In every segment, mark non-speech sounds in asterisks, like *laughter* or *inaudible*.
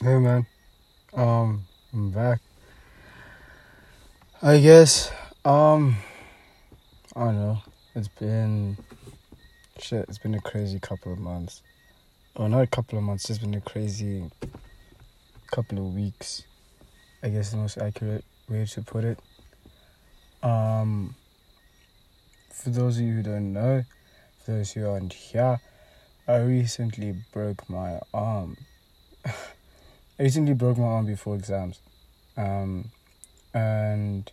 Hey man, um, I'm back. I guess, um, I don't know. It's been shit. It's been a crazy couple of months. Well, not a couple of months. It's been a crazy couple of weeks. I guess the most accurate way to put it. Um, for those of you who don't know, for those who aren't here, I recently broke my arm. I recently broke my arm before exams. Um, and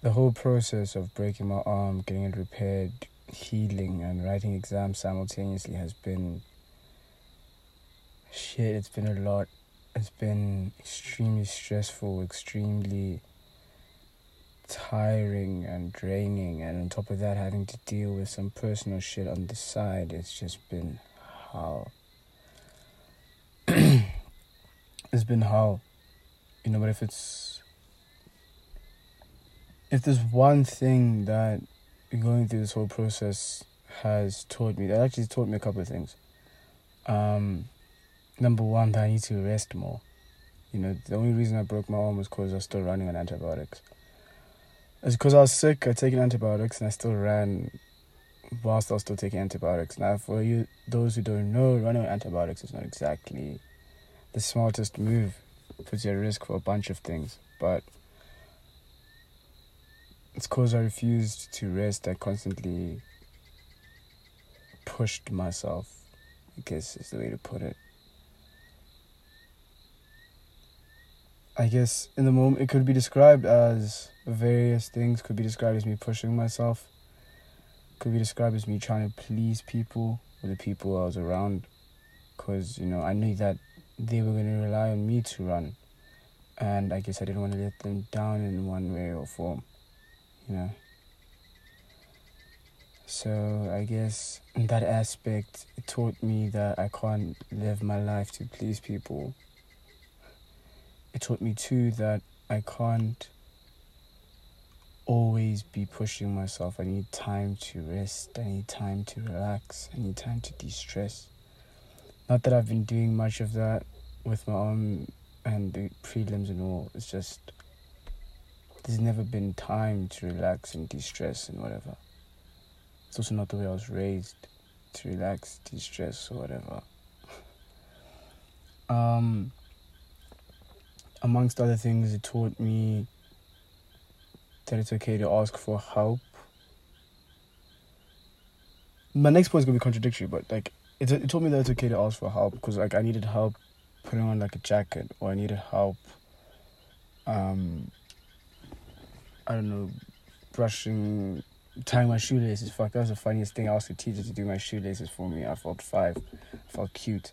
the whole process of breaking my arm, getting it repaired, healing, and writing exams simultaneously has been shit. It's been a lot. It's been extremely stressful, extremely tiring and draining, and on top of that, having to deal with some personal shit on the side. It's just been hell. It's been hell. You know, but if it's if there's one thing that going through this whole process has taught me, that actually taught me a couple of things. Um, number one, that I need to rest more. You know, the only reason I broke my arm was because I was still running on antibiotics. It's because I was sick, I taken antibiotics, and I still ran whilst I was still taking antibiotics. Now, for you, those who don't know, running on antibiotics is not exactly the smartest move. Puts you at risk for a bunch of things, but it's because I refused to rest. I constantly pushed myself, I guess is the way to put it. I guess in the moment it could be described as various things. Could be described as me pushing myself. Could be described as me trying to please people or the people I was around, because you know I knew that they were going to rely on me to run, and I guess I didn't want to let them down in one way or form, you know. So I guess that aspect, taught me that I can't live my life to please people it taught me too that I can't always be pushing myself. I need time to rest. I need time to relax. I need time to de stress. Not that I've been doing much of that with my arm and the prelims and all. It's just there's never been time to relax and de stress and whatever. It's also not the way I was raised to relax, de stress, or whatever. *laughs* um, amongst other things, it taught me that it's okay to ask for help. My next point is gonna be contradictory, but like it, it taught me that it's okay to ask for help because like I needed help putting on like a jacket or I needed help. Um, I don't know, brushing, tying my shoelaces. Fuck, that was the funniest thing. I asked the teacher to do my shoelaces for me. I felt five, I felt cute.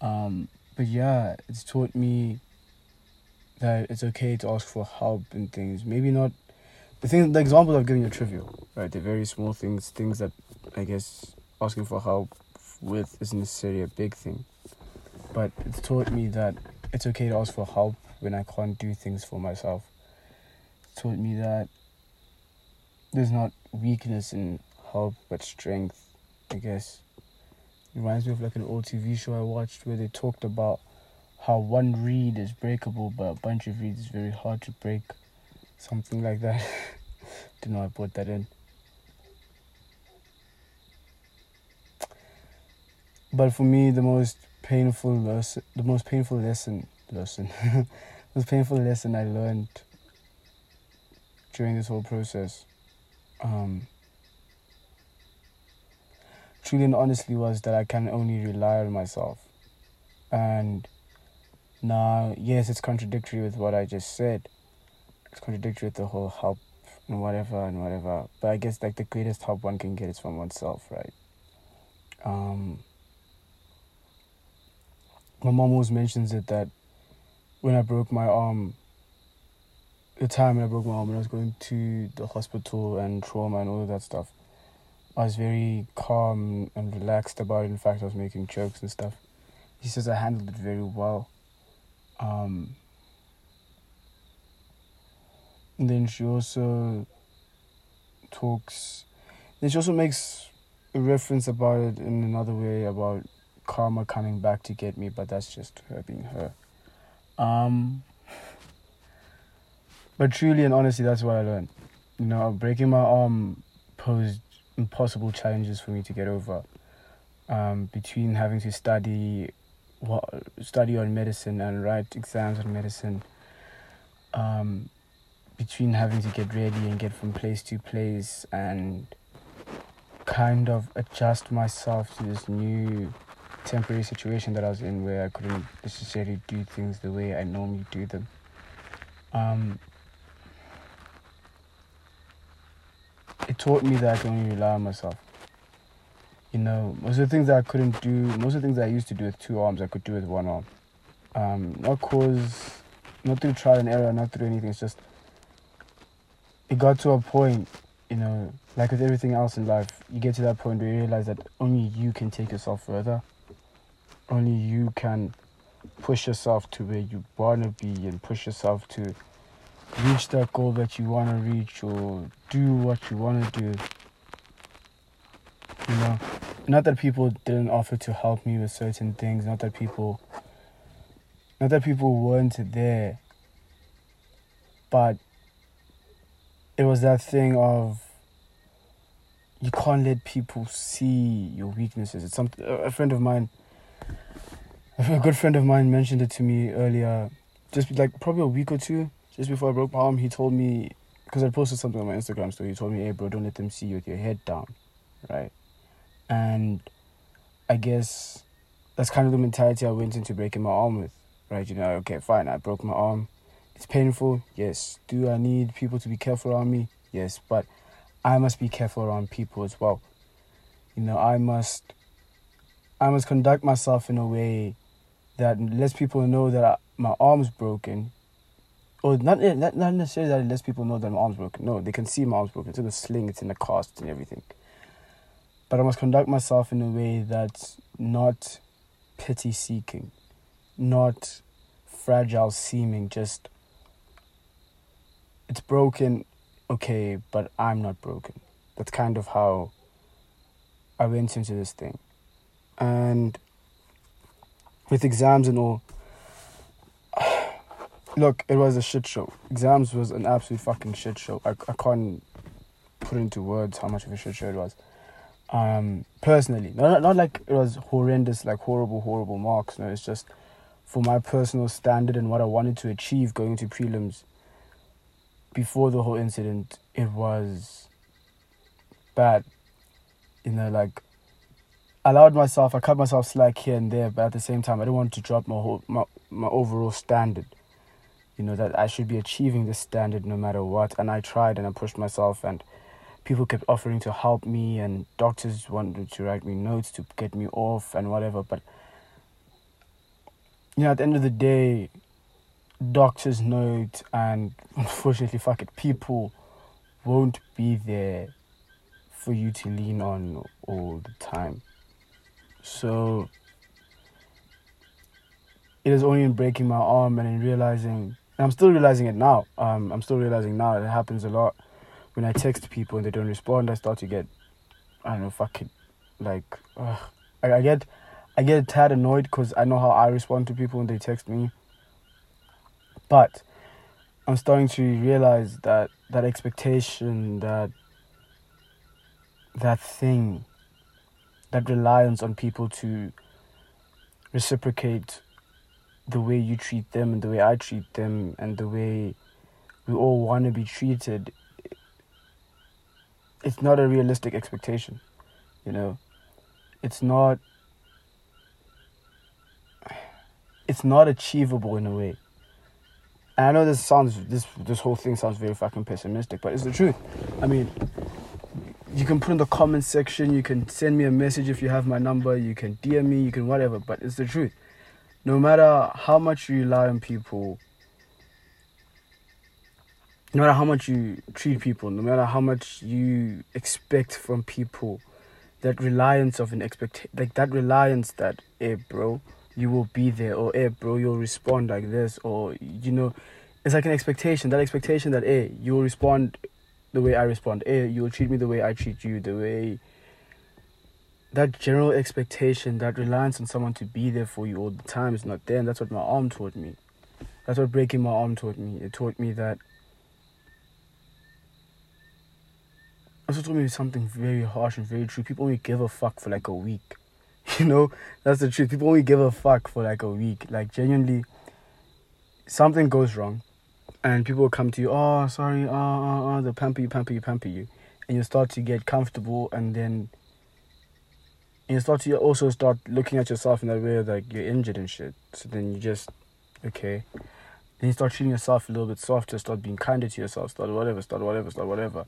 Um, but yeah, it's taught me that it's okay to ask for help and things. Maybe not the thing. The examples I've given you are trivial, right? They're very small things, things that I guess asking for help with isn't necessarily a big thing. But it's taught me that it's okay to ask for help when I can't do things for myself. It's taught me that there's not weakness in help but strength, I guess. It reminds me of like an old TV show I watched where they talked about how one reed is breakable, but a bunch of reeds is very hard to break. Something like that. *laughs* Didn't know I put that in. But for me, the most painful lesson, the most painful lesson, lesson, *laughs* the most painful lesson I learned during this whole process, um, truly and honestly, was that I can only rely on myself, and now, yes, it's contradictory with what I just said. It's contradictory with the whole help and whatever and whatever. But I guess like the greatest help one can get is from oneself, right? Um, my mom always mentions it that when I broke my arm, the time when I broke my arm and I was going to the hospital and trauma and all of that stuff, I was very calm and relaxed about it. In fact, I was making jokes and stuff. He says I handled it very well. Um, and then she also talks. Then she also makes a reference about it in another way about karma coming back to get me, but that's just her being her. Um, but truly and honestly, that's what I learned. You know, breaking my arm posed impossible challenges for me to get over. Um, between having to study, what study on medicine and write exams on medicine. Um, between having to get ready and get from place to place and kind of adjust myself to this new temporary situation that I was in where I couldn't necessarily do things the way I normally do them. Um, it taught me that I can only rely on myself. You know, most of the things that I couldn't do, most of the things I used to do with two arms, I could do with one arm. Um, not cause, not through trial and error, not through anything. It's just, it got to a point, you know, like with everything else in life, you get to that point where you realize that only you can take yourself further. Only you can push yourself to where you want to be and push yourself to reach that goal that you want to reach or do what you want to do. You know, not that people didn't offer to help me with certain things, not that people, not that people weren't there, but it was that thing of you can't let people see your weaknesses. It's something a friend of mine, a good friend of mine mentioned it to me earlier, just like probably a week or two just before I broke my arm. He told me because I posted something on my Instagram story. He told me, "Hey, bro, don't let them see you with your head down, right?" And I guess that's kind of the mentality I went into breaking my arm with, right? You know, okay, fine, I broke my arm. It's painful, yes. Do I need people to be careful around me? Yes, but I must be careful around people as well. You know, I must I must conduct myself in a way that lets people know that I, my arm's broken. Or not, eh, not not necessarily that it lets people know that my arm's broken. No, they can see my arm's broken. It's in the sling, it's in the cast and everything. But I must conduct myself in a way that's not pity seeking, not fragile seeming, just it's broken, okay, but I'm not broken. That's kind of how I went into this thing. And with exams and all, *sighs* look, it was a shit show. Exams was an absolute fucking shit show. I, I can't put into words how much of a shit show it was. Um, personally, not, not like it was horrendous, like horrible, horrible marks. No, it's just for my personal standard and what I wanted to achieve going to prelims before the whole incident, it was bad. You know, like allowed myself, I cut myself slack here and there, but at the same time, I didn't want to drop my whole my my overall standard. You know that I should be achieving this standard no matter what, and I tried and I pushed myself, and people kept offering to help me, and doctors wanted to write me notes to get me off and whatever, but you know, at the end of the day, doctor's note and *laughs* unfortunately fuck it people won't be there for you to lean on all the time so it is only in breaking my arm and in realizing i'm still realizing it now. Um, i'm still realizing now it happens a lot. When i text people and they don't respond i start to get i don't know fucking like ugh. I, I get i get a tad annoyed because i know how i respond to people when they text me. But I'm starting to realize that that expectation, that that thing, that reliance on people to reciprocate the way you treat them and the way I treat them and the way we all want to be treated, it's not a realistic expectation, you know. It's not. It's not achievable in a way and I know this sounds this this whole thing sounds very fucking pessimistic, but it's the truth. I mean, you can put in the comment section, you can send me a message if you have my number, you can DM me, you can whatever, but it's the truth. No matter how much you rely on people, no matter how much you treat people, no matter how much you expect from people, that reliance of an expect like that reliance that, hey bro, you will be there or hey bro you'll respond like this or you know it's like an expectation that expectation that hey you'll respond the way i respond hey you'll treat me the way i treat you the way that general expectation, that reliance on someone to be there for you all the time is not there. And that's what my arm taught me. That's what breaking my arm taught me. It taught me that. Also taught me something very harsh and very true. People only give a fuck for like a week. *laughs* You know, that's the truth. People only give a fuck for like a week. Like genuinely, something goes wrong, and people come to you. Oh, sorry. Ah, ah, ah, oh, oh, oh. They pamper you, pamper you, pamper you, and you start to get comfortable, and then you start to also start looking at yourself in that way like you're injured and shit. So then you just okay. Then you start treating yourself a little bit softer, start being kinder to yourself, start whatever, start whatever, start whatever.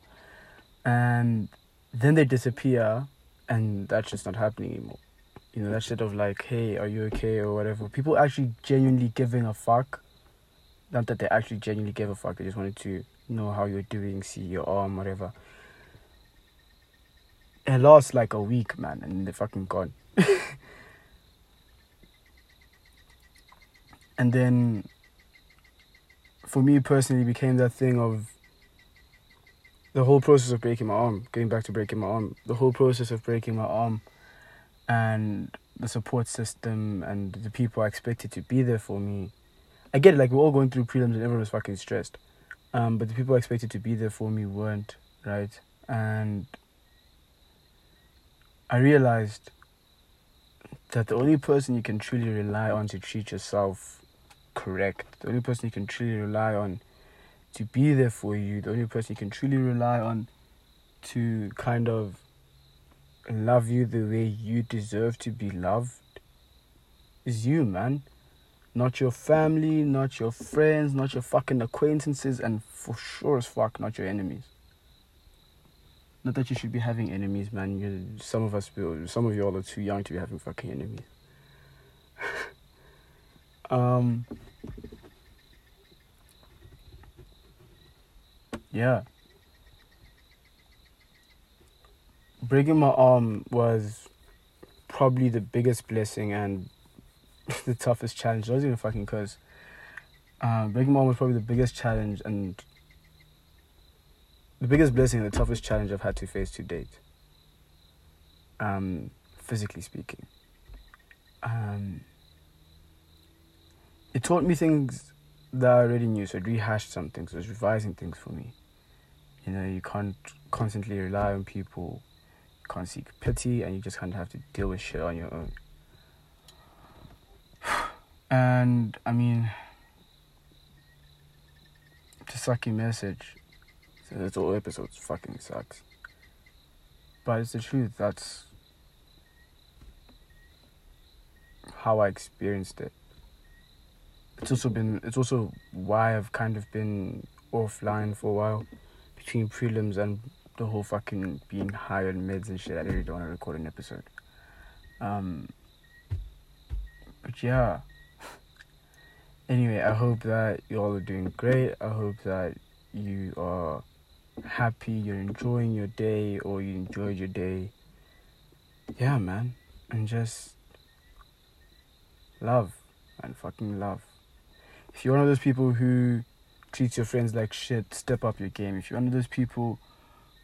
And then they disappear and that's just not happening anymore. You know, that shit of like, hey, are you okay or whatever. People actually genuinely giving a fuck. Not that they actually genuinely gave a fuck, they just wanted to know how you're doing, see your arm, whatever it lasts like a week, man, and they're fucking gone. *laughs* and then, for me personally, became that thing of the whole process of breaking my arm, getting back to breaking my arm, the whole process of breaking my arm, and the support system and the people I expected to be there for me. I get it, like we're all going through prelims and everyone was fucking stressed. Um, but the people expected to be there for me weren't, right? And I realized that the only person you can truly rely on to treat yourself correct, the only person you can truly rely on to be there for you, the only person you can truly rely on to kind of love you the way you deserve to be loved is you, man. Not your family, not your friends, not your fucking acquaintances, and for sure as fuck, not your enemies. Not that you should be having enemies, man. you some of us, some of y'all are too young to be having fucking enemies. *laughs* um. Yeah. Breaking my arm was probably the biggest blessing and *laughs* the toughest challenge. I was even fucking cause. Uh, breaking arm was probably the biggest challenge and the biggest blessing and the toughest challenge I've had to face to date. Um, physically speaking. Um, it taught me things that I already knew, so it rehashed some things, it was revising things for me. You know, you can't constantly rely on people, you can't seek pity, and you just kind of have to deal with shit on your own. And I mean, the sucky message so this whole episode fucking sucks. But it's the truth. That's how I experienced it. It's also been. It's also why I've kind of been offline for a while, between prelims and the whole fucking being high on meds and shit. I really don't want to record an episode. Um. But yeah. Anyway, I hope that you all are doing great. I hope that you are happy, you're enjoying your day, or you enjoyed your day. Yeah, man. And just love and fucking love. If you're one of those people who treats your friends like shit, step up your game. If you're one of those people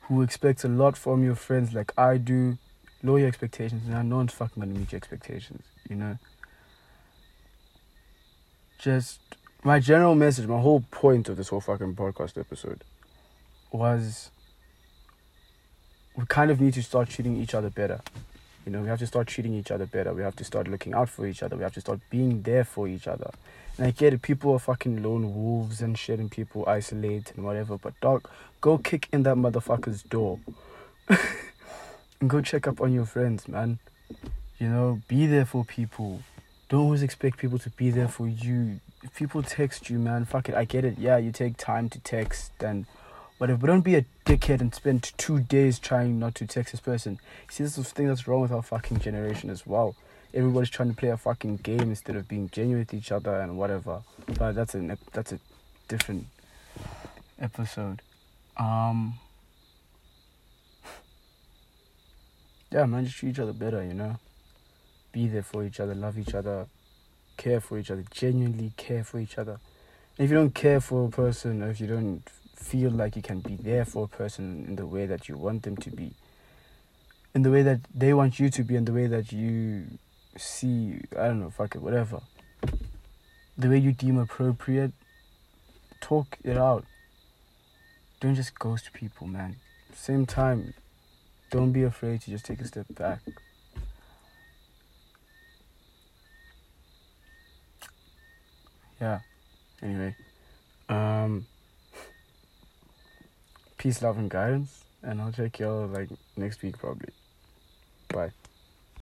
who expects a lot from your friends like I do, lower your expectations. Now, no one's fucking gonna meet your expectations, you know? Just my general message, my whole point of this whole fucking podcast episode was we kind of need to start treating each other better. You know, we have to start treating each other better. We have to start looking out for each other. We have to start being there for each other. And I get it, people are fucking lone wolves and shit, and people isolate and whatever. But dog, go kick in that motherfucker's door, *laughs* and go check up on your friends, man. You know, be there for people. Don't always expect people to be there for you. If people text you, man, fuck it. I get it. Yeah, you take time to text and whatever. but don't be a dickhead and spend two days trying not to text this person. See, this is the thing that's wrong with our fucking generation as well. Everybody's trying to play a fucking game instead of being genuine with each other and whatever. But that's a that's a different episode. Um. *laughs* Yeah, man, just treat each other better, you know. Be there for each other, love each other, care for each other, genuinely care for each other. And if you don't care for a person, or if you don't feel like you can be there for a person in the way that you want them to be, in the way that they want you to be in the way that you see I don't know, fuck it, whatever. The way you deem appropriate, talk it out. Don't just ghost people, man. Same time, don't be afraid to just take a step back. Yeah. Anyway. Um peace, love and guidance. And I'll check y'all like next week probably. Bye.